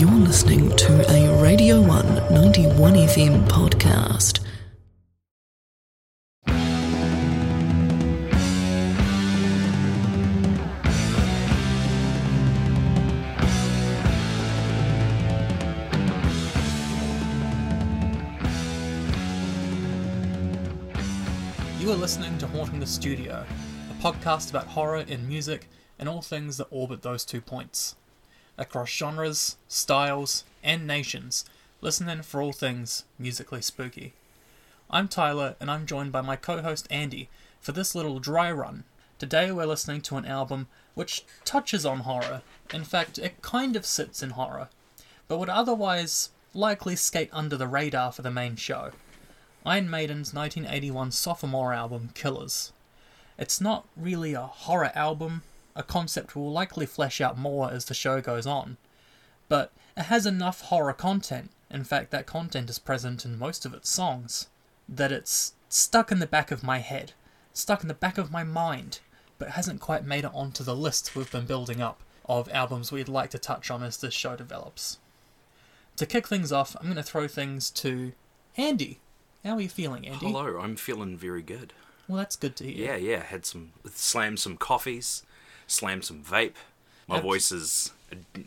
You're listening to a Radio 1 91 FM podcast. You are listening to Haunting the Studio, a podcast about horror in music and all things that orbit those two points. Across genres, styles, and nations, listening for all things musically spooky. I'm Tyler, and I'm joined by my co host Andy for this little dry run. Today we're listening to an album which touches on horror. In fact, it kind of sits in horror, but would otherwise likely skate under the radar for the main show. Iron Maiden's 1981 sophomore album, Killers. It's not really a horror album, a concept we'll likely flesh out more as the show goes on, but it has enough horror content, in fact, that content is present in most of its songs, that it's stuck in the back of my head, stuck in the back of my mind, but hasn't quite made it onto the list we've been building up of albums we'd like to touch on as this show develops. To kick things off, I'm going to throw things to Andy. How are you feeling, Andy? Hello, I'm feeling very good. Well, that's good to hear. Yeah, yeah. Had some slammed some coffees, slammed some vape. My voice is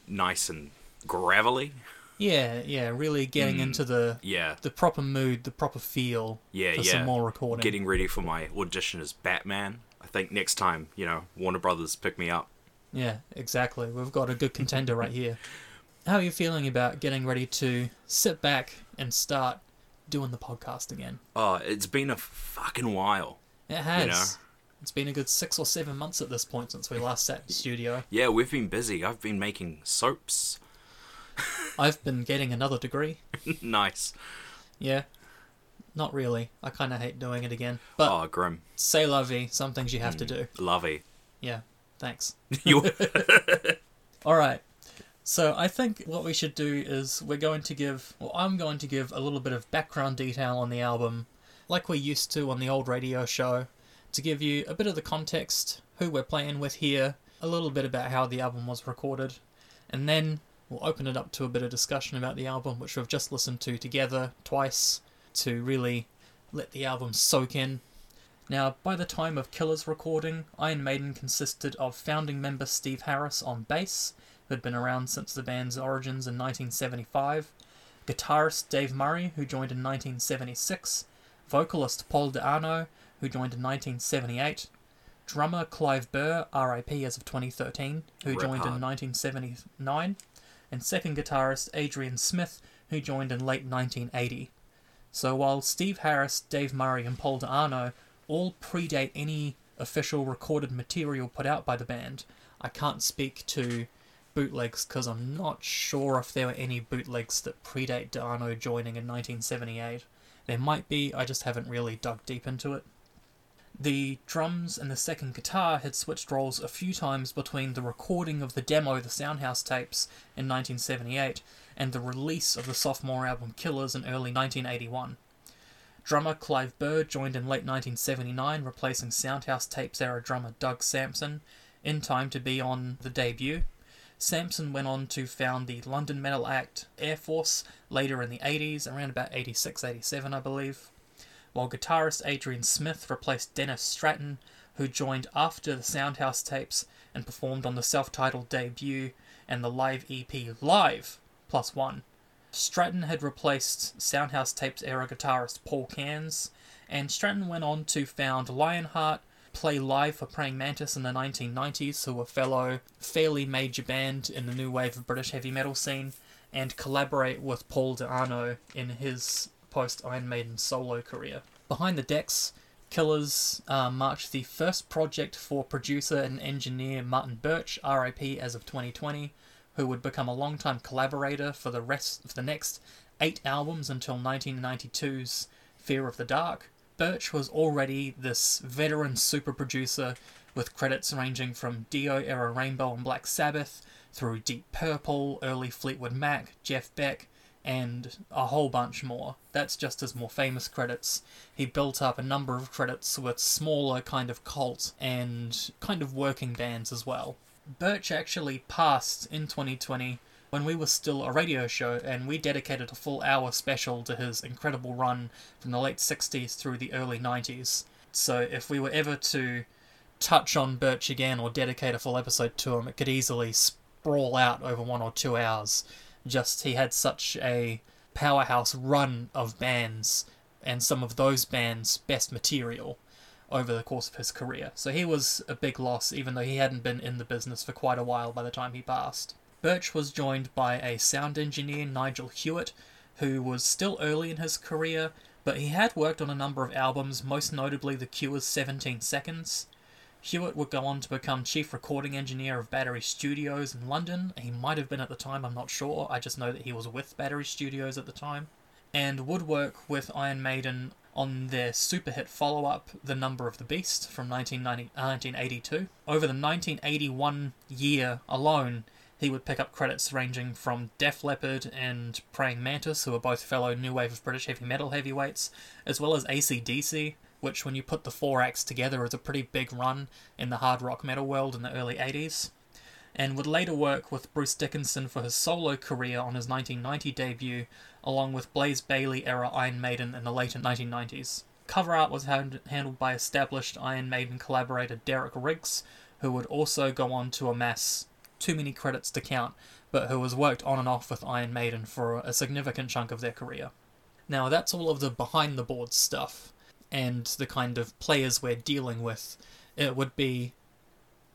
nice and gravelly. Yeah, yeah, really getting mm. into the Yeah, the proper mood, the proper feel yeah, for yeah. some more recording. Getting ready for my audition as Batman. I think next time, you know, Warner Brothers pick me up. Yeah, exactly. We've got a good contender right here. How are you feeling about getting ready to sit back and start doing the podcast again? Oh, it's been a fucking while. It has. know. It's been a good six or seven months at this point since we last sat in the studio. Yeah, we've been busy. I've been making soaps. I've been getting another degree. nice. Yeah. Not really. I kind of hate doing it again. But Oh, grim. say la vie, some things you have to mm, do. Lovey. Yeah, thanks. you All right. So I think what we should do is we're going to give, well, I'm going to give a little bit of background detail on the album, like we used to on the old radio show, to give you a bit of the context, who we're playing with here, a little bit about how the album was recorded, and then we'll open it up to a bit of discussion about the album, which we've just listened to together twice, to really let the album soak in. Now, by the time of Killer's recording, Iron Maiden consisted of founding member Steve Harris on bass, who had been around since the band's origins in 1975, guitarist Dave Murray, who joined in 1976, vocalist Paul Di'Anno, who joined in 1978, drummer Clive Burr, RIP as of 2013, who Rip joined in 1979, and second guitarist Adrian Smith, who joined in late 1980. So while Steve Harris, Dave Murray, and Paul Di'Anno all predate any official recorded material put out by the band, I can't speak to bootlegs because I'm not sure if there were any bootlegs that predate Di'Anno joining in 1978. There might be, I just haven't really dug deep into it. The drums and the second guitar had switched roles a few times between the recording of the demo, the Soundhouse tapes, in 1978, and the release of the sophomore album Killers in early 1981. Drummer Clive Burr joined in late 1979, replacing Soundhouse tapes era drummer Doug Sampson, in time to be on the debut. Sampson went on to found the London metal act Air Force later in the 80s, around about 86 87, I believe while guitarist Adrian Smith replaced Dennis Stratton, who joined after the Soundhouse tapes and performed on the self titled debut and the live EP Live Plus One. Stratton had replaced Soundhouse tapes era guitarist Paul Cairns, and Stratton went on to found Lionheart, play live for Praying Mantis in the 1990s, who were fellow fairly major band in the new wave of British heavy metal scene, and collaborate with Paul Di'Anno in his post Iron Maiden solo career. Behind the decks, Killers uh, marked the first project for producer and engineer Martin Birch, RIP as of 2020, who would become a longtime collaborator for the rest of the next eight albums until 1992's Fear of the Dark. Birch was already this veteran super producer with credits ranging from Dio era Rainbow and Black Sabbath through Deep Purple, early Fleetwood Mac, Jeff Beck, and a whole bunch more. That's just his more famous credits. He built up a number of credits with smaller kind of cult and kind of working bands as well. Birch actually passed in 2020 when we were still a radio show, and we dedicated a full hour special to his incredible run from the late 60s through the early 90s. So if we were ever to touch on Birch again or dedicate a full episode to him, it could easily sprawl out over one or two hours. Just he had such a powerhouse run of bands and some of those bands' best material over the course of his career. So he was a big loss, even though he hadn't been in the business for quite a while by the time he passed. Birch was joined by a sound engineer, Nigel Hewitt, who was still early in his career, but he had worked on a number of albums, most notably The Cure's 17 Seconds. Hewitt would go on to become chief recording engineer of Battery Studios in London. He might have been at the time, I'm not sure. I just know that he was with Battery Studios at the time. And would work with Iron Maiden on their super hit follow up, The Number of the Beast, from 1990, 1982. Uh, Over the 1981 year alone, he would pick up credits ranging from Def Leppard and Praying Mantis, who are both fellow new wave of British heavy metal heavyweights, as well as ACDC, which, when you put the four acts together, is a pretty big run in the hard rock metal world in the early 80s. And would later work with Bruce Dickinson for his solo career on his 1990 debut, along with Blaze Bayley era Iron Maiden in the later 1990s. Cover art was hand- handled by established Iron Maiden collaborator Derek Riggs, who would also go on to amass too many credits to count, but who has worked on and off with Iron Maiden for a significant chunk of their career. Now, that's all of the behind the board stuff and the kind of players we're dealing with. It would be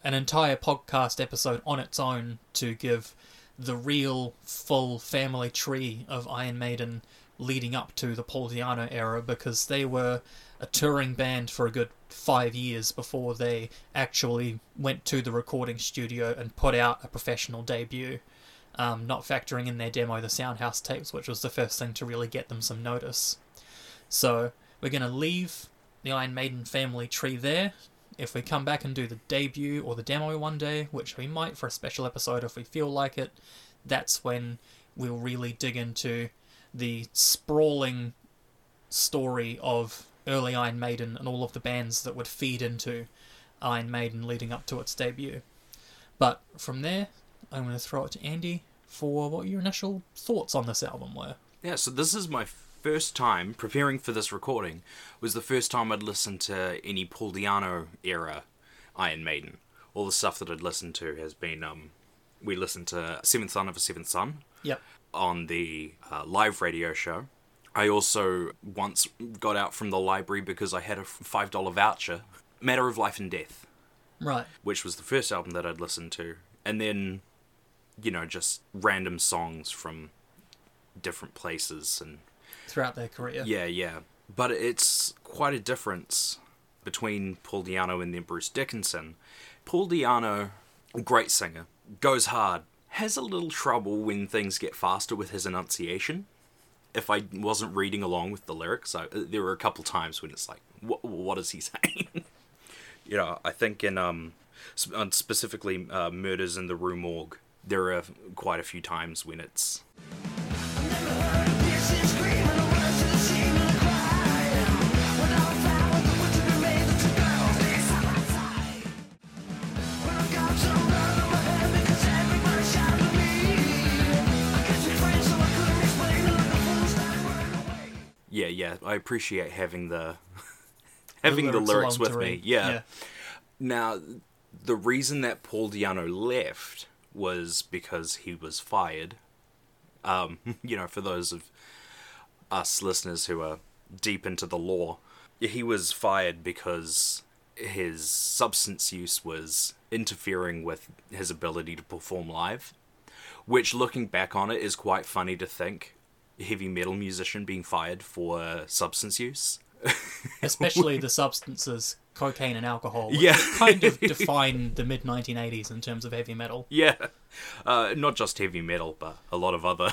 an entire podcast episode on its own to give the real full family tree of Iron Maiden leading up to the Paul Di'Anno era because they were a touring band for a good five years before they actually went to the recording studio and put out a professional debut. Um, not factoring in their demo, the Soundhouse tapes, which was the first thing to really get them some notice. So we're going to leave the Iron Maiden family tree there. If we come back and do the debut or the demo one day, which we might for a special episode if we feel like it, that's when we'll really dig into the sprawling story of early Iron Maiden and all of the bands that would feed into Iron Maiden leading up to its debut. But from there, I'm going to throw it to Andy for what your initial thoughts on this album were. Yeah, so this is my first time preparing for this recording. Was the first time I'd listened to any Paul Di'Anno era Iron Maiden. All the stuff that I'd listened to has been um, we listened to Seventh Son of a Seventh Son Yep. on the uh, live radio show. I also once got out from the library because I had a five dollar voucher. Matter of Life and Death, Right. which was the first album that I'd listened to, and then, you know, just random songs from different places and Throughout their career. yeah, yeah. But it's quite a difference between Paul Di'Anno and then Bruce Dickinson. Paul Di'Anno, great singer, goes hard, has a little trouble when things get faster with his enunciation. If I wasn't reading along with the lyrics, I, there were a couple times when it's like, what, what is he saying? you know, I think in um, specifically uh, Murders in the Rue Morgue, there are quite a few times when it's yeah, yeah. I appreciate having the having the lyrics, along with me. read. Yeah. Now, the reason that Paul Di'Anno left was because he was fired. Um, you know, for those of us listeners who are deep into the law, he was fired because his substance use was interfering with his ability to perform live. Which, looking back on it, is quite funny to think. Heavy metal musician being fired for substance use. Especially the substances cocaine and alcohol. which Yeah. kind of define the mid 1980s in terms of heavy metal. Yeah, uh, not just heavy metal, but a lot of other.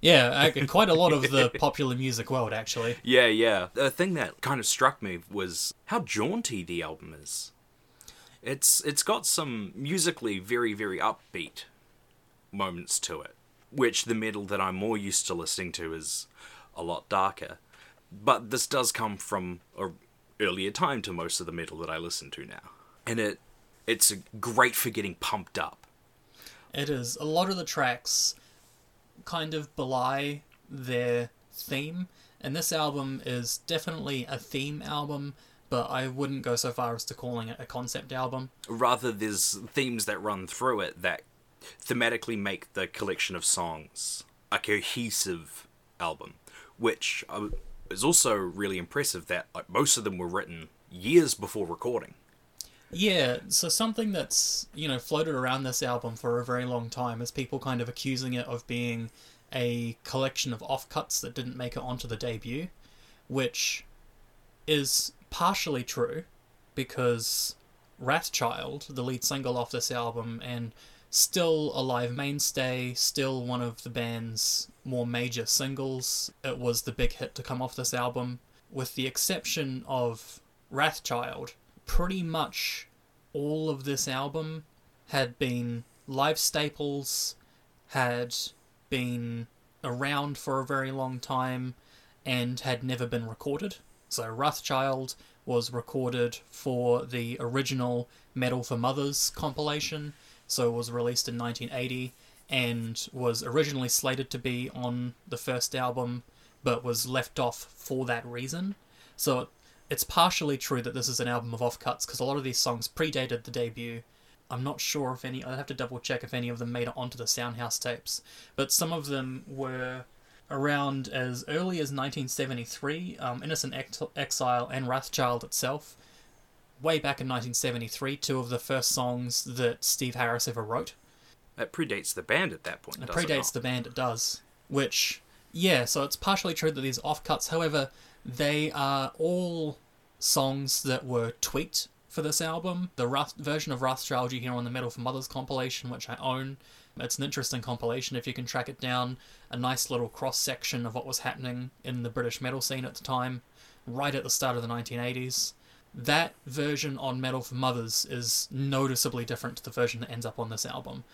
Yeah, uh, quite a lot of the popular music world, actually. yeah, yeah. The thing that kind of struck me was how jaunty the album is. It's it's got some musically very very upbeat moments to it, which the metal that I'm more used to listening to is a lot darker. But this does come from a earlier time to most of the metal that I listen to now, and it it's great for getting pumped up. It is. A lot of the tracks kind of belie their theme. And this album is definitely a theme album, but I wouldn't go so far as to calling it a concept album. Rather, there's themes that run through it that thematically make the collection of songs a cohesive album, which uh, is also really impressive that like, most of them were written years before recording. Yeah, so something that's, you know, floated around this album for a very long time is people kind of accusing it of being a collection of offcuts that didn't make it onto the debut, which is partially true because Wrathchild, the lead single off this album, and still a live mainstay, still one of the band's more major singles, it was the big hit to come off this album. With the exception of Wrathchild, pretty much all of this album had been live staples, had been around for a very long time, and had never been recorded. So Wrathchild was recorded for the original Metal for Muthas compilation, so it was released in 1980 and was originally slated to be on the first album but was left off for that reason. So it's partially true that this is an album of offcuts because a lot of these songs predated the debut. I'm not sure if any, I'd have to double check if any of them made it onto the Soundhouse tapes, but some of them were around as early as 1973. Um, Innocent Ex- Exile and Wrathchild itself, way back in 1973, two of the first songs that Steve Harris ever wrote. That predates the band at that point. It it predates not? the band, it does. Which, yeah, so it's partially true that these offcuts, however, they are all songs that were tweaked for this album. The Wrath- version of Wrathchild you hear on the Metal for Muthas compilation, which I own, it's an interesting compilation if you can track it down. A nice little cross section of what was happening in the British metal scene at the time, right at the start of the 1980s. That version on Metal for Muthas is noticeably different to the version that ends up on this album.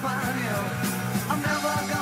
Find I'm never gonna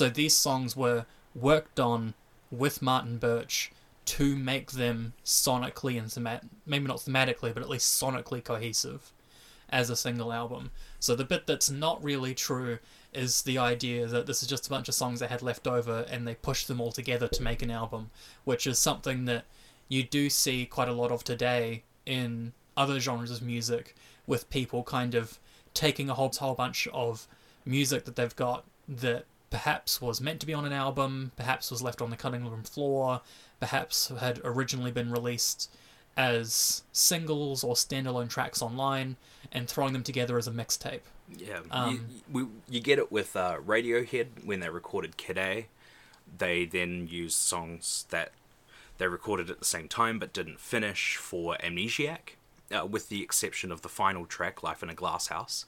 So these songs were worked on with Martin Birch to make them sonically and themat- maybe not thematically, but at least sonically cohesive as a single album. So the bit that's not really true is the idea that this is just a bunch of songs they had left over and they pushed them all together to make an album, which is something that you do see quite a lot of today in other genres of music with people kind of taking a whole, whole bunch of music that they've got that perhaps was meant to be on an album, perhaps was left on the cutting room floor, perhaps had originally been released as singles or standalone tracks online, and throwing them together as a mixtape. Yeah, Um, you, you get it with uh, Radiohead when they recorded Kid A. They then used songs that they recorded at the same time but didn't finish for Amnesiac, uh, with the exception of the final track, Life in a Glass House.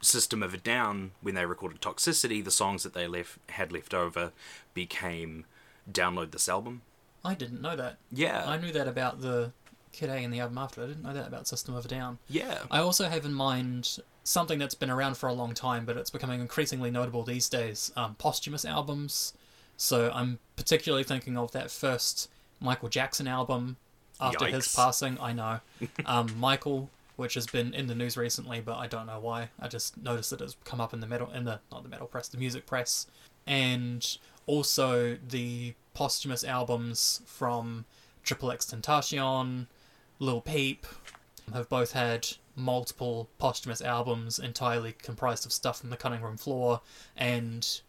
System of a Down, when they recorded Toxicity, the songs that they left had left over became Download This Album. I didn't know that. Yeah, I knew that about the Kid A and the album after. I didn't know that about System of a Down. yeah. I also have in mind something that's been around for a long time, but it's becoming increasingly notable these days um, posthumous albums. So I'm particularly thinking of that first Michael Jackson album after his passing. I know. Um, Michael, which has been in the news recently, but I don't know why. I just noticed that it's come up in the metal, in the not the metal press, the music press, and also the posthumous albums from Triple X Tentacion, Lil Peep, have both had multiple posthumous albums entirely comprised of stuff from the cutting room floor, and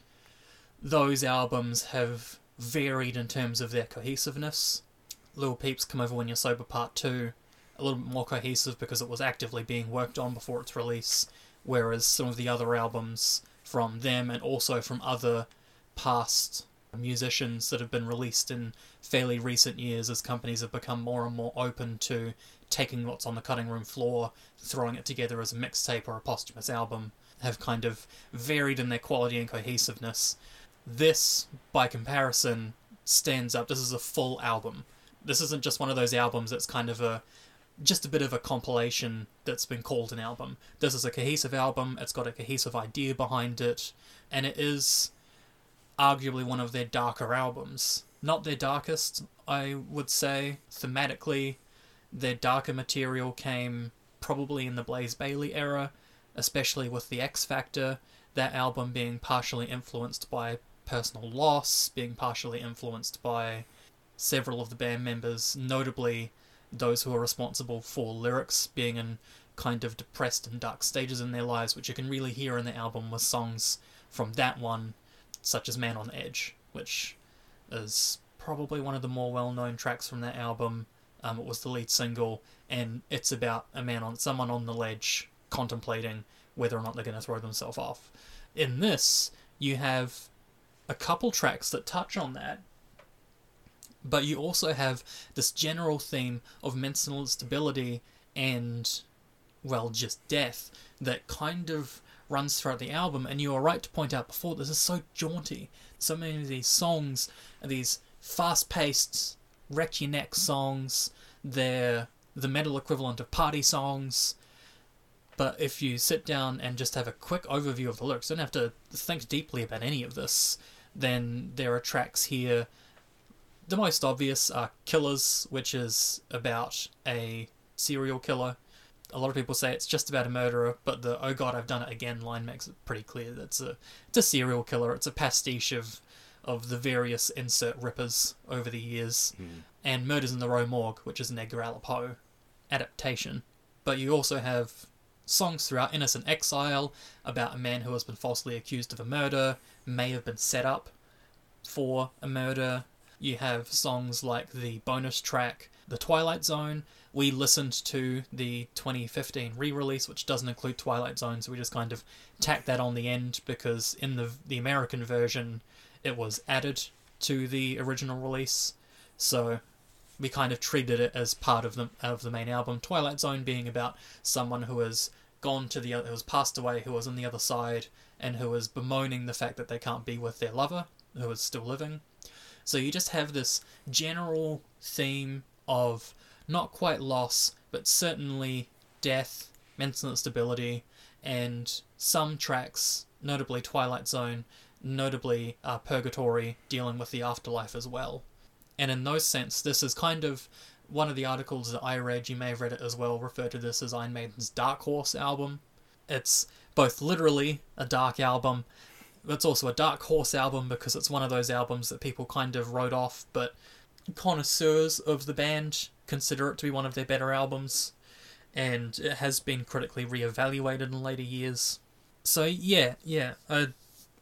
those albums have varied in terms of their cohesiveness. Lil Peep's Come Over When You're Sober Part 2, a little bit more cohesive because it was actively being worked on before its release, whereas some of the other albums from them and also from other past musicians that have been released in fairly recent years as companies have become more and more open to taking what's on the cutting room floor, throwing it together as a mixtape or a posthumous album, have kind of varied in their quality and cohesiveness. This, by comparison, stands up. This is a full album. This isn't just one of those albums that's kind of a just a bit of a compilation that's been called an album. This is a cohesive album, it's got a cohesive idea behind it, and it is arguably one of their darker albums. Not their darkest, I would say. Thematically, their darker material came probably in the Blaze Bayley era, especially with the X Factor, that album being partially influenced by personal loss, being partially influenced by several of the band members, notably those who are responsible for lyrics being in kind of depressed and dark stages in their lives, which you can really hear in the album with songs from that one, such as Man on Edge, which is probably one of the more well known tracks from that album. Um, it was the lead single, and it's about a man on someone on the ledge contemplating whether or not they're going to throw themselves off. In this, you have a couple tracks that touch on that, but you also have this general theme of mental instability and, well, just death that kind of runs throughout the album. And you are right to point out before, this is so jaunty. So many of these songs are these fast paced, wreck your neck songs. They're the metal equivalent of party songs. But if you sit down and just have a quick overview of the lyrics, don't have to think deeply about any of this, then there are tracks here the most obvious are Killers, which is about a serial killer. A lot of people say it's just about a murderer, but the "Oh God, I've done it again" line makes it pretty clear that it's a it's a serial killer. It's a pastiche of of the various insert rippers over the years, hmm. and Murders in the Rue Morgue, which is an Edgar Allan Poe adaptation. But you also have songs throughout Innocent Exile about a man who has been falsely accused of a murder, may have been set up for a murder. You have songs like the bonus track, The Twilight Zone. We listened to the 2015 re release, which doesn't include Twilight Zone, so we just kind of tacked that on the end because in the, the American version it was added to the original release. So we kind of treated it as part of the of the main album. Twilight Zone being about someone who has gone to the other, who has passed away, who was on the other side, and who is bemoaning the fact that they can't be with their lover, who is still living. So you just have this general theme of not quite loss, but certainly death, mental instability, and some tracks, notably Twilight Zone, notably uh, Purgatory, dealing with the afterlife as well. And in those sense, this is kind of one of the articles that I read, you may have read it as well, referred to this as Iron Maiden's Dark Horse album. It's both literally a dark album, it's also a dark horse album because it's one of those albums that people kind of wrote off, but connoisseurs of the band consider it to be one of their better albums, and it has been critically re-evaluated in later years. So yeah, yeah, uh,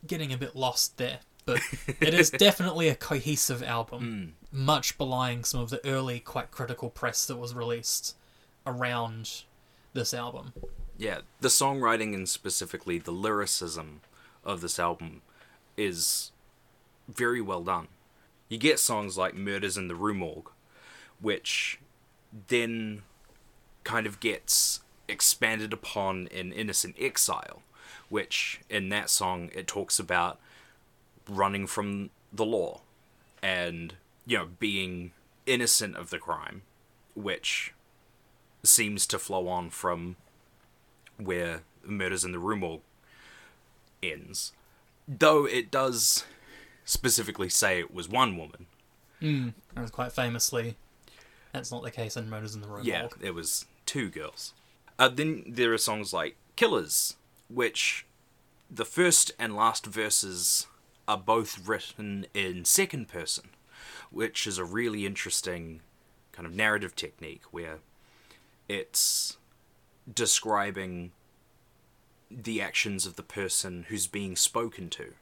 getting a bit lost there, but it is definitely a cohesive album, much belying some of the early, quite critical press that was released around this album. Yeah, the songwriting and specifically the lyricism of this album is very well done. You get songs like Murders in the Rue Morgue, which then kind of gets expanded upon in Innocent Exile, which in that song it talks about running from the law and, you know, being innocent of the crime, which seems to flow on from where Murders in the Rue Morgue ends. Though it does specifically say it was one woman. And quite famously, that's not the case in Murders in the Rue Yeah, it was two girls. Uh, then there are songs like Killers, which the first and last verses are both written in second person, which is a really interesting kind of narrative technique where it's describing the actions of the person who's being spoken to.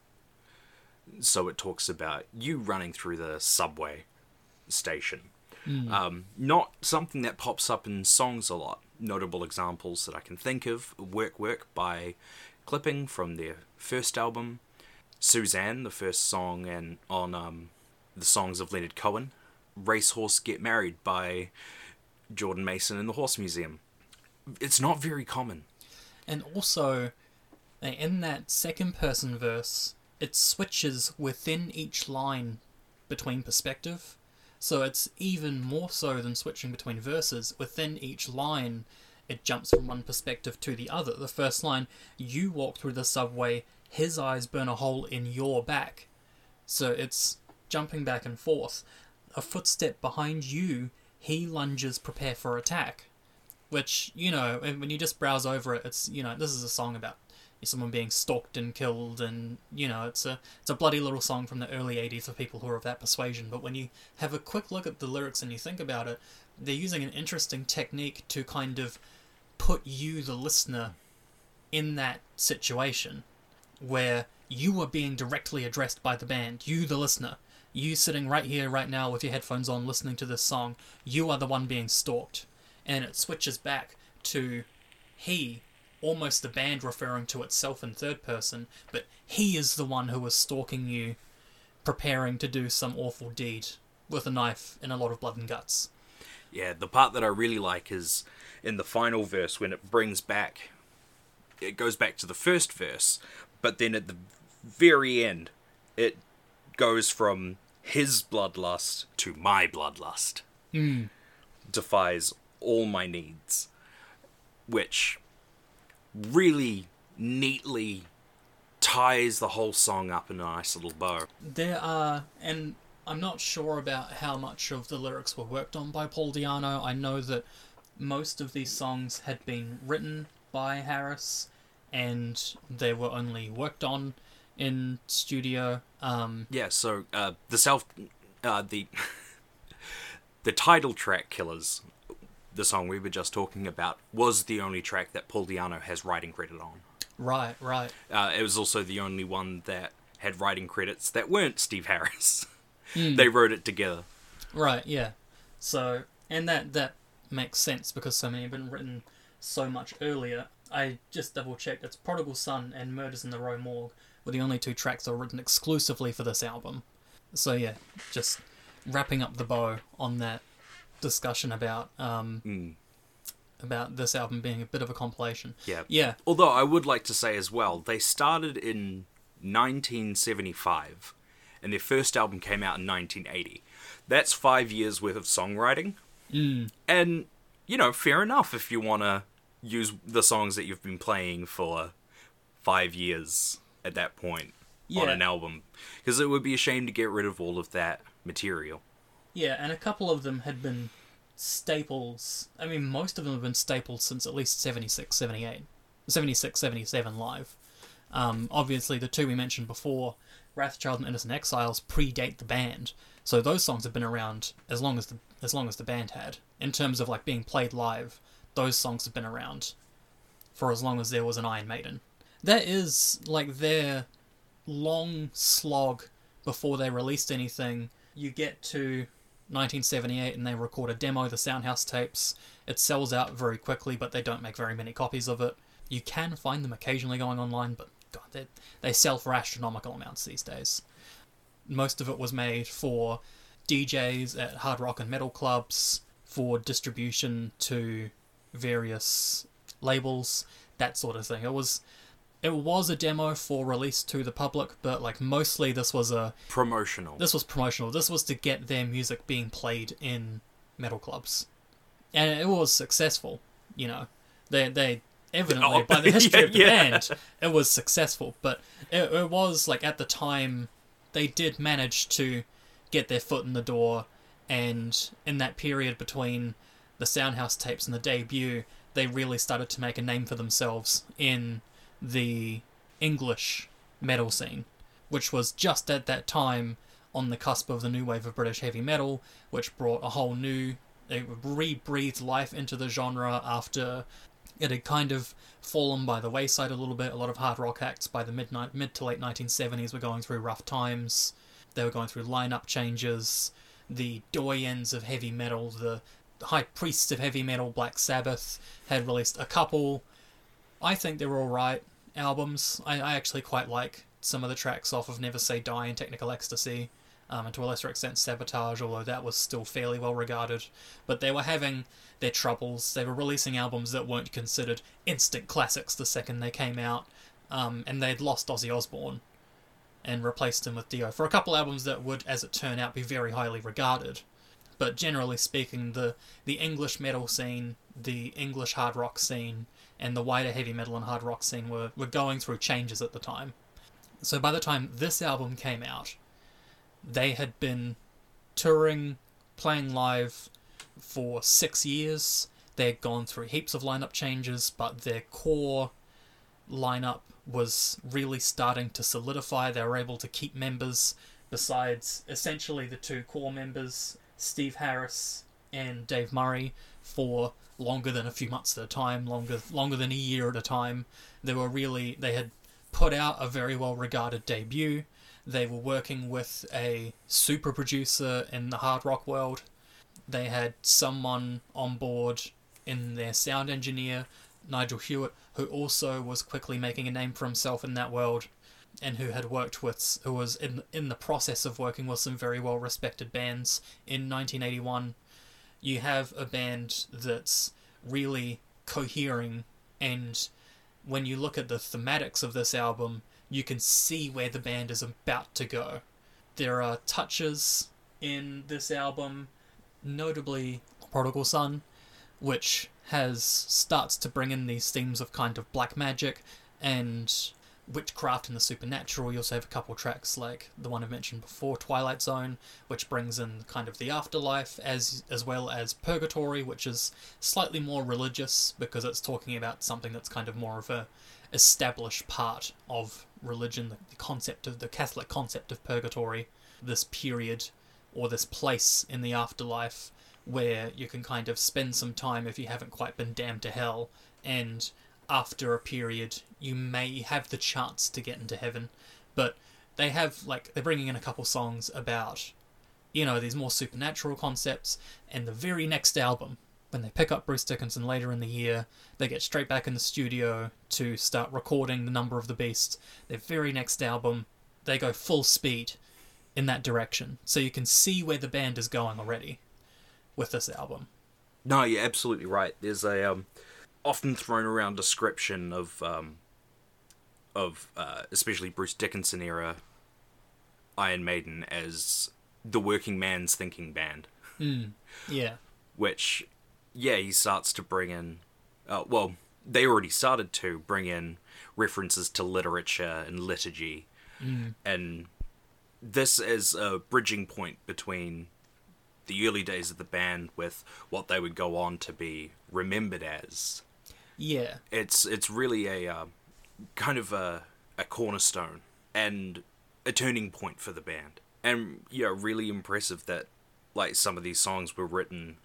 So it talks about you running through the subway station. Um, not something that pops up in songs a lot. Notable examples that I can think of Work Work by Clipping from their first album, Suzanne, the first song and on um, the songs of Leonard Cohen, Racehorse Get Married by Jordaan Mason in the Horse Museum. It's not very common. And also, in that second person verse, it switches within each line between perspective. So it's even more so than switching between verses. Within each line, it jumps from one perspective to the other. The first line, you walk through the subway, his eyes burn a hole in your back. So it's jumping back and forth. A footstep behind you, he lunges, prepare for attack which you know when you just browse over it it's you know this is a song about someone being stalked and killed and you know it's a it's a bloody little song from the early 80s for people who are of that persuasion. But when you have a quick look at the lyrics and you think about it they're using an interesting technique to kind of put you the listener in that situation where you are being directly addressed by the band you the listener. You sitting right here right now with your headphones on listening to this song you are the one being stalked and it switches back to he, almost the band referring to itself in third person, but he is the one who is stalking you, preparing to do some awful deed with a knife and a lot of blood and guts. Yeah, the part that I really like is in the final verse when it brings back, it goes back to the first verse, but then at the very end, it goes from his bloodlust to my bloodlust. Hmm. Defies all my needs, which really neatly ties the whole song up in a nice little bow. There are, and I'm not sure about how much of the lyrics were worked on by Paul Di'Anno. I know that most of these songs had been written by Harris, and they were only worked on in studio. Um, Yeah, so uh, the self, uh, the the title track "Killers," the song we were just talking about, was the only track that Paul Di'Anno has writing credit on. right, right. Uh, it was also the only one that had writing credits that weren't Steve Harris. they wrote it together. Right, yeah. So, and that that makes sense because so many have been written so much earlier. I just double checked. It's Prodigal Son and Murders in the Rue Morgue were the only two tracks that were written exclusively for this album. So yeah, just wrapping up the bow on that discussion about um about this album being a bit of a compilation. Yeah. Yeah. Although I would like to say as well, they started in 1975, and their first album came out in 1980. That's five years worth of songwriting. Mm. And, you know, fair enough if you want to use the songs that you've been playing for five years at that point on an album. Because it would be a shame to get rid of all of that material. Yeah, and a couple of them had been staples. I mean, most of them have been staples since at least 76, 78. 76, 77 live. Um, obviously, the two we mentioned before, Wrathchild and Innocent Exiles, predate the band. So those songs have been around as long as the as long as the band had. In terms of like being played live, those songs have been around for as long as there was an Iron Maiden. That is like their long slog before they released anything. You get to 1978 and they record a demo, the Soundhouse tapes. It sells out very quickly, but they don't make very many copies of it. You can find them occasionally going online, but God, they, they sell for astronomical amounts these days. Most of it was made for DJs at hard rock and metal clubs, for distribution to various labels, that sort of thing. It was it was a demo for release to the public, but like mostly this was a Promotional. this was promotional. This was to get their music being played in metal clubs, and it was successful. You know, they they evidently Oh, by the history yeah, of the yeah. band, it was successful. But it, it was like at the time they did manage to get their foot in the door, and in that period between the Soundhouse tapes and the debut, they really started to make a name for themselves in the English metal scene, which was just at that time on the cusp of the new wave of British heavy metal, which brought a whole new, it re-breathed life into the genre after it had kind of fallen by the wayside a little bit. A lot of hard rock acts by the mid mid to late 1970s were going through rough times. They were going through lineup changes. The doyens of heavy metal, the high priests of heavy metal, Black Sabbath, had released a couple. I think they were alright albums. I, I actually quite like some of the tracks off of Never Say Die and Technical Ecstasy, um, and to a lesser extent Sabotage, although that was still fairly well regarded. But they were having their troubles. They were releasing albums that weren't considered instant classics the second they came out, um, and they'd lost Ozzy Osbourne and replaced him with Dio for a couple albums that would, as it turned out, be very highly regarded. But generally speaking, the the English metal scene, the English hard rock scene, and the wider heavy metal and hard rock scene were, were going through changes at the time. So by the time this album came out, they had been touring, playing live for six years. They had gone through heaps of lineup changes, but their core lineup was really starting to solidify. They were able to keep members besides essentially the two core members, Steve Harris and Dave Murray, for longer than a few months at a time, longer longer than a year at a time. They were really they had put out a very well regarded debut. They were working with a super producer in the hard rock world. They had someone on board in their sound engineer, Nigel Hewitt, who also was quickly making a name for himself in that world and who had worked with who was in in the process of working with some very well respected bands in 1981 you have a band that's really cohering and when you look at the thematics of this album you can see where the band is about to go. There are touches in this album notably prodigal son which has starts to bring in these themes of kind of black magic and witchcraft and the supernatural. You also have a couple tracks like the one I mentioned before, Twilight Zone, which brings in kind of the afterlife, as as well as Purgatory, which is slightly more religious because it's talking about something that's kind of more of a established part of religion, the, the concept of the Catholic concept of purgatory, this period or this place in the afterlife where you can kind of spend some time if you haven't quite been damned to hell and after a period you may have the chance to get into heaven. But they have like they're bringing in a couple songs about you know these more supernatural concepts and the very next album. When they pick up Bruce Dickinson later in the year they get straight back in the studio to start recording the number of the beast their very next album. They go full speed in that direction. So you can see where the band is going already with this album. No, you're absolutely right. There's a um, often thrown around description of um, of uh, especially Bruce Dickinson era Iron Maiden as the working man's thinking band, yeah. Which yeah he starts to bring in. Uh, well, they already started to bring in references to literature and liturgy, and this is a bridging point between the early days of the band with what they would go on to be remembered as yeah. It's it's really a uh, kind of a, a cornerstone and a turning point for the band. And yeah really impressive that like some of these songs were written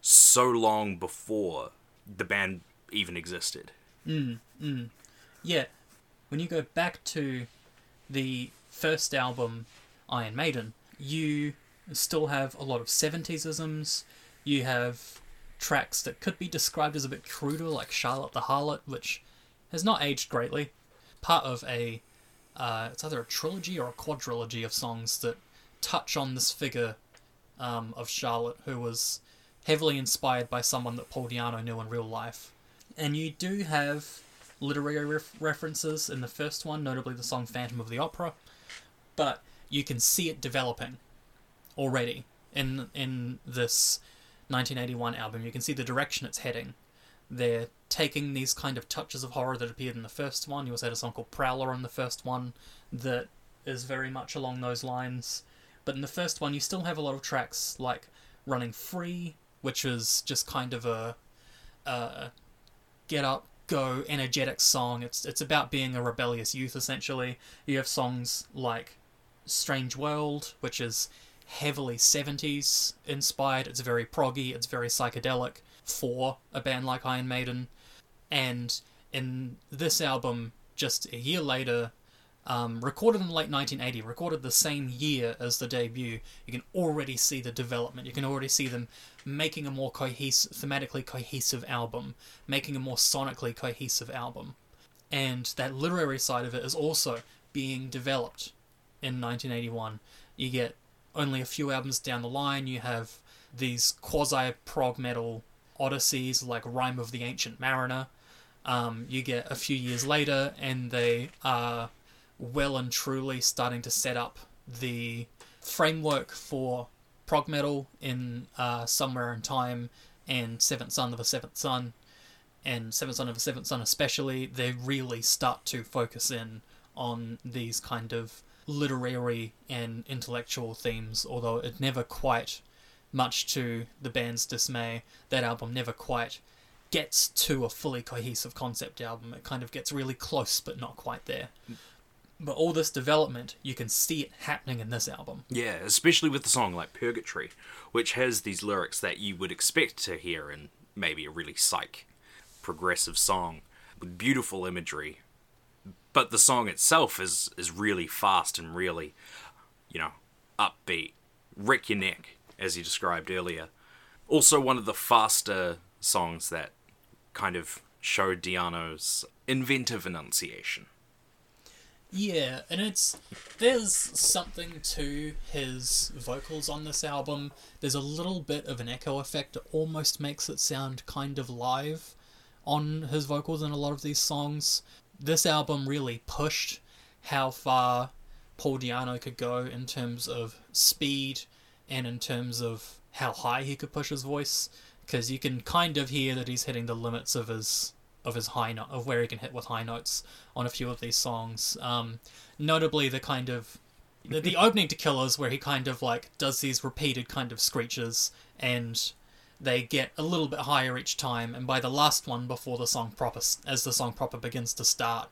so long before the band even existed. Yeah, when you go back to the first album, Iron Maiden, you still have a lot of 70s-isms. You have tracks that could be described as a bit cruder, like Charlotte the Harlot, which has not aged greatly. Part of a, uh, it's either a trilogy or a quadrilogy of songs that touch on this figure um, of Charlotte, who was heavily inspired by someone that Paul Di'Anno knew in real life. And you do have literary ref- references in the first one, notably the song Phantom of the Opera, but you can see it developing already in in this 1981 album. You can see the direction it's heading. They're taking these kind of touches of horror that appeared in the first one. You also had a song called Prowler in the first one that is very much along those lines. But in the first one, you still have a lot of tracks like Running Free, which is just kind of a, a get up, go, energetic song. It's it's about being a rebellious youth essentially. You have songs like Strange World, which is heavily 70s inspired. It's very proggy, it's very psychedelic for a band like Iron Maiden. And in this album, just a year later, um, recorded in late 1980, recorded the same year as the debut, you can already see the development. You can already see them making a more cohesive, thematically cohesive album, making a more sonically cohesive album. And that literary side of it is also being developed in 1981. You get only a few albums down the line, you have these quasi prog metal odysseys like Rime of the Ancient Mariner. Um, you get a few years later, and they are well and truly starting to set up the framework for prog metal in uh, Somewhere in Time and Seventh Son of a Seventh Son, and Seventh Son of a Seventh Son especially. They really start to focus in on these kind of literary and intellectual themes, although it never quite, much to the band's dismay, that album never quite gets to a fully cohesive concept album. It kind of gets really close, but not quite there. But all this development, you can see it happening in this album. Yeah, especially with the song like Purgatory, which has these lyrics that you would expect to hear in maybe a really psych, progressive song with beautiful imagery. But the song itself is is really fast and really, you know, upbeat, wreck your neck, as you described earlier. Also, one of the faster songs that kind of showed Di'Anno's inventive enunciation. Yeah, and it's there's something to his vocals on this album. There's a little bit of an echo effect that almost makes it sound kind of live on his vocals in a lot of these songs. This album really pushed how far Paul Di'Anno could go in terms of speed and in terms of how high he could push his voice because you can kind of hear that he's hitting the limits of his of his high of where he can hit with high notes on a few of these songs. Um, notably, the kind of the, the opening to Killers, where he kind of like does these repeated kind of screeches, and they get a little bit higher each time. And by the last one, before the song proper, as the song proper begins to start,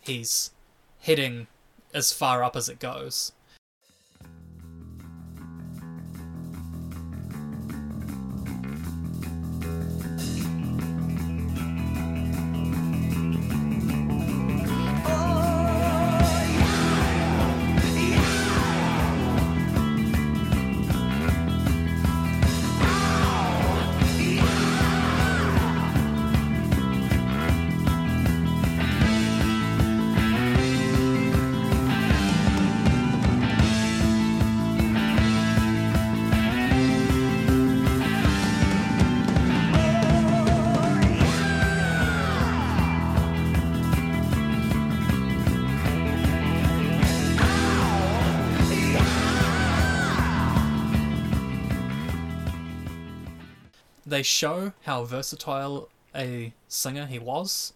he's hitting as far up as it goes. They show how versatile a singer he was,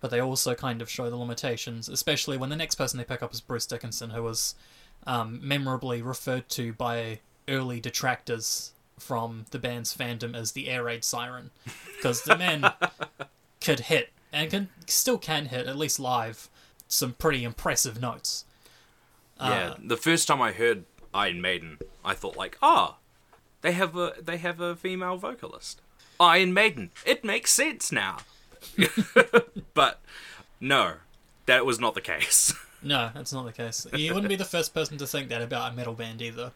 but they also kind of show the limitations, especially when the next person they pick up is Bruce Dickinson, who was um, memorably referred to by early detractors from the band's fandom as the air raid siren, because the man could hit and can still can hit at least live some pretty impressive notes. Yeah, the first time I heard Iron Maiden, I thought like, ah, they have a they have a female vocalist. Iron Maiden. It makes sense now. but no, that was not the case. No, that's not the case. You wouldn't be the first person to think that about a metal band either.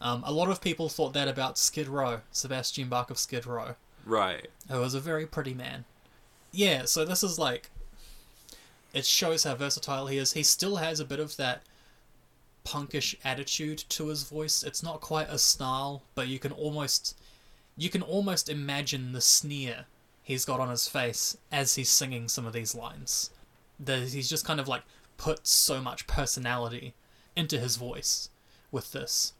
Um, a lot of people thought that about Skid Row, Sebastian Bach of Skid Row, right. who was a very pretty man. Yeah, so this is like. It shows how versatile he is. He still has a bit of that punkish attitude to his voice. It's not quite a snarl, but you can almost. You can almost imagine the sneer he's got on his face as he's singing some of these lines. That he's just kind of like put so much personality into his voice with this,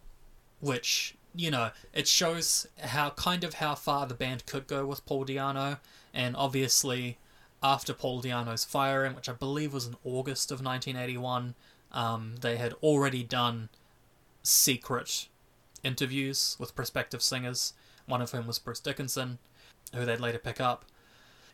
which you know it shows how kind of how far the band could go with Paul Di'Anno, and obviously after Paul Di'Anno's firing, which I believe was in August of 1981, Um, they had already done secret interviews with prospective singers, one of whom was Bruce Dickinson, who they'd later pick up.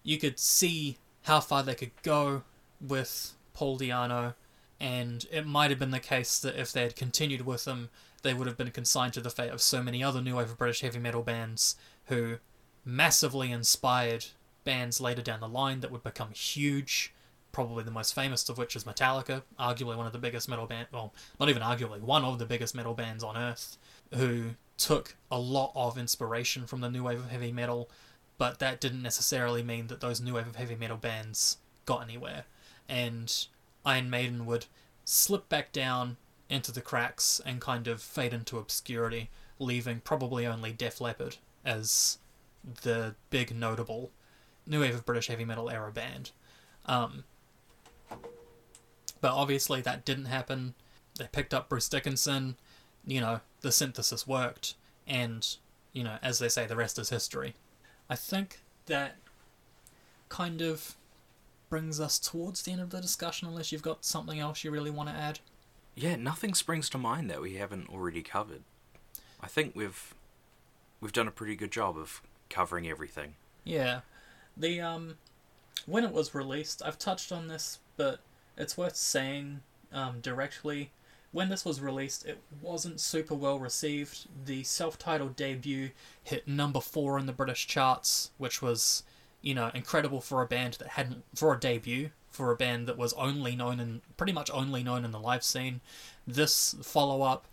You could see how far they could go with Paul Di'Anno, and it might have been the case that if they had continued with him, they would have been consigned to the fate of so many other new wave British heavy metal bands who massively inspired bands later down the line that would become huge. Probably the most famous of which is Metallica, arguably one of the biggest metal band, well, not even arguably, one of the biggest metal bands on earth, who took a lot of inspiration from the new wave of heavy metal, but that didn't necessarily mean that those new wave of heavy metal bands got anywhere. And Iron Maiden would slip back down into the cracks and kind of fade into obscurity, leaving probably only Def Leppard as the big notable new wave of British heavy metal era band. Um, but obviously that didn't happen. They picked up Bruce Dickinson, you know, the synthesis worked, and, you know, as they say, the rest is history. I think that kind of brings us towards the end of the discussion, unless you've got something else you really want to add. Yeah, nothing springs to mind that we haven't already covered. I think we've we've done a pretty good job of covering everything. Yeah. The um when it was released, I've touched on this, but it's worth saying um, directly. When this was released, it wasn't super well received. The self-titled debut hit number 4 in the British charts, which was, you know, incredible for a band that hadn't for a debut, for a band that was only known in pretty much only known in the live scene. This follow-up,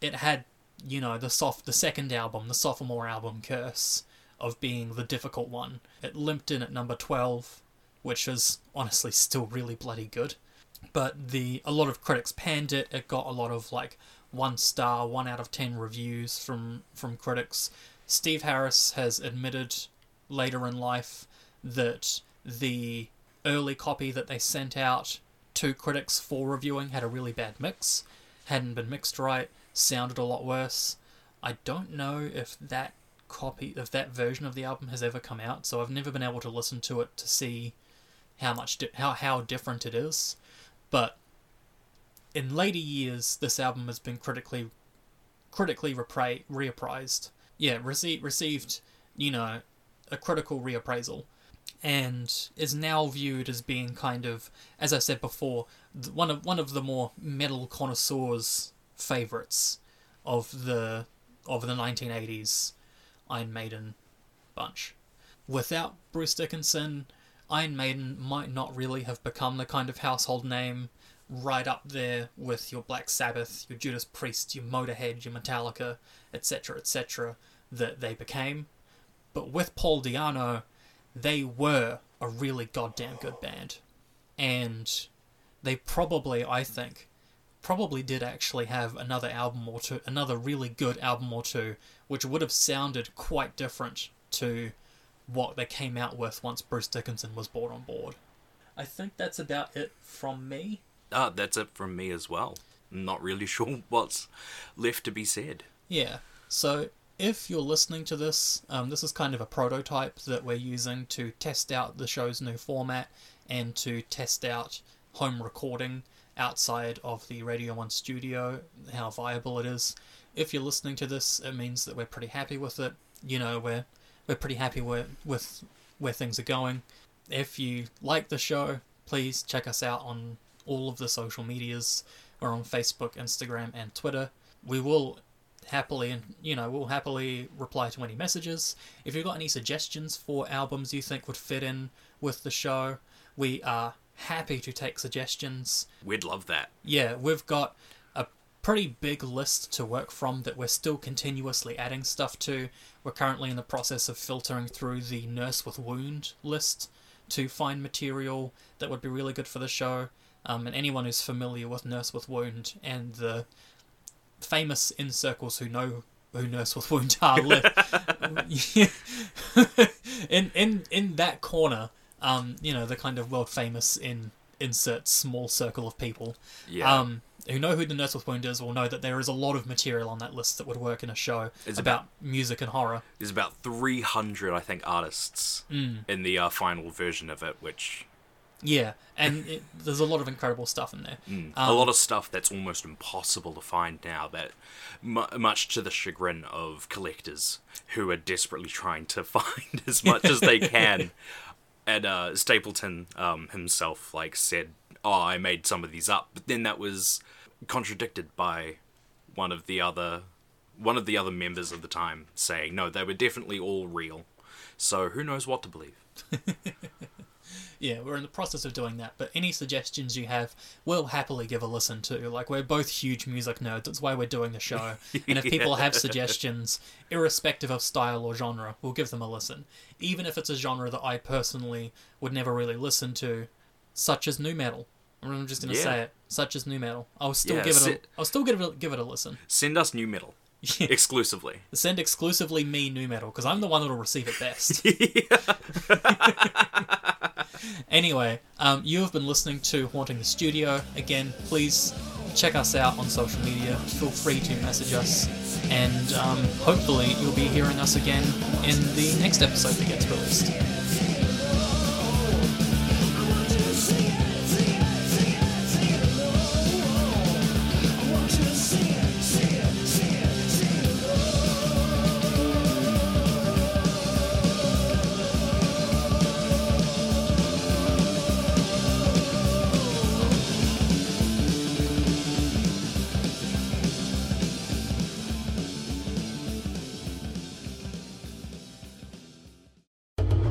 it had, you know, the soft the second album, the sophomore album Curse of being the difficult one. It limped in at number 12, which is honestly still really bloody good. But the a lot of critics panned it. It got a lot of like one star, one out of ten reviews from from critics. Steve Harris has admitted later in life that the early copy that they sent out to critics for reviewing had a really bad mix, hadn't been mixed right, sounded a lot worse. I don't know if that copy of that version of the album has ever come out, so I've never been able to listen to it to see how much di- how how different it is. But in later years, this album has been critically critically repra- reappraised. Yeah, received received you know a critical reappraisal, and is now viewed as being kind of, as I said before, one of one of the more metal connoisseurs' favorites of the of the 1980s Iron Maiden bunch. Without Bruce Dickinson, Iron Maiden might not really have become the kind of household name right up there with your Black Sabbath, your Judas Priest, your Motorhead, your Metallica, etc., etc., that they became. But with Paul Di'Anno, they were a really goddamn good band. And they probably, I think, probably did actually have another album or two, another really good album or two, which would have sounded quite different to what they came out with once Bruce Dickinson was brought on board. I think that's about it from me. Ah, that's it from me as well. Not really sure what's left to be said. Yeah. So if you're listening to this, um, this is kind of a prototype that we're using to test out the show's new format and to test out home recording outside of the Radio 1 studio, how viable it is. If you're listening to this, it means that we're pretty happy with it. You know, we're we're pretty happy with with where things are going. If you like the show, please check us out on all of the social medias. We're on Facebook, Instagram, and Twitter. We will happily and you know we'll happily reply to any messages if you've got any suggestions for albums you think would fit in with the show we are happy to take suggestions We'd love that. yeah we've got pretty big list to work from that we're still continuously adding stuff to we're currently in the process of filtering through the nurse with wound list to find material that would be really good for the show um, and anyone who's familiar with nurse with wound and the famous in circles who know who Nurse with Wound are live in in in that corner. Um, you know the kind of world famous in insert small circle of people. Yeah. Um, who know who the Nurse with Wound is will know that there is a lot of material on that list that would work in a show It's about, about- music and horror. There's about 300, I think, artists Mm. in the uh, final version of it, which Yeah, and it, there's a lot of incredible stuff in there. a Um, lot of stuff that's almost impossible to find now that mu- much to the chagrin of collectors who are desperately trying to find as much as they can and uh, stapleton um, himself like said oh i made some of these up but then that was contradicted by one of the other one of the other members of the time saying no they were definitely all real so who knows what to believe Yeah, we're in the process of doing that, but any suggestions you have, we'll happily give a listen to. Like, we're both huge music nerds, that's why we're doing the show. And if people have suggestions, irrespective of style or genre, we'll give them a listen. Even if it's a genre that I personally would never really listen to, such as nu metal. I'm just gonna Yeah. say it, such as nu metal. I'll still Yeah, give it. A, I'll still give it. A, give it a listen. send us nu metal exclusively Send exclusively me nu metal because I'm the one that'll receive it best. anyway, um, you have been listening to Haunting the Studio. Again, please check us out on social media. Feel free to message us, and um, hopefully you'll be hearing us again in the next episode that gets released.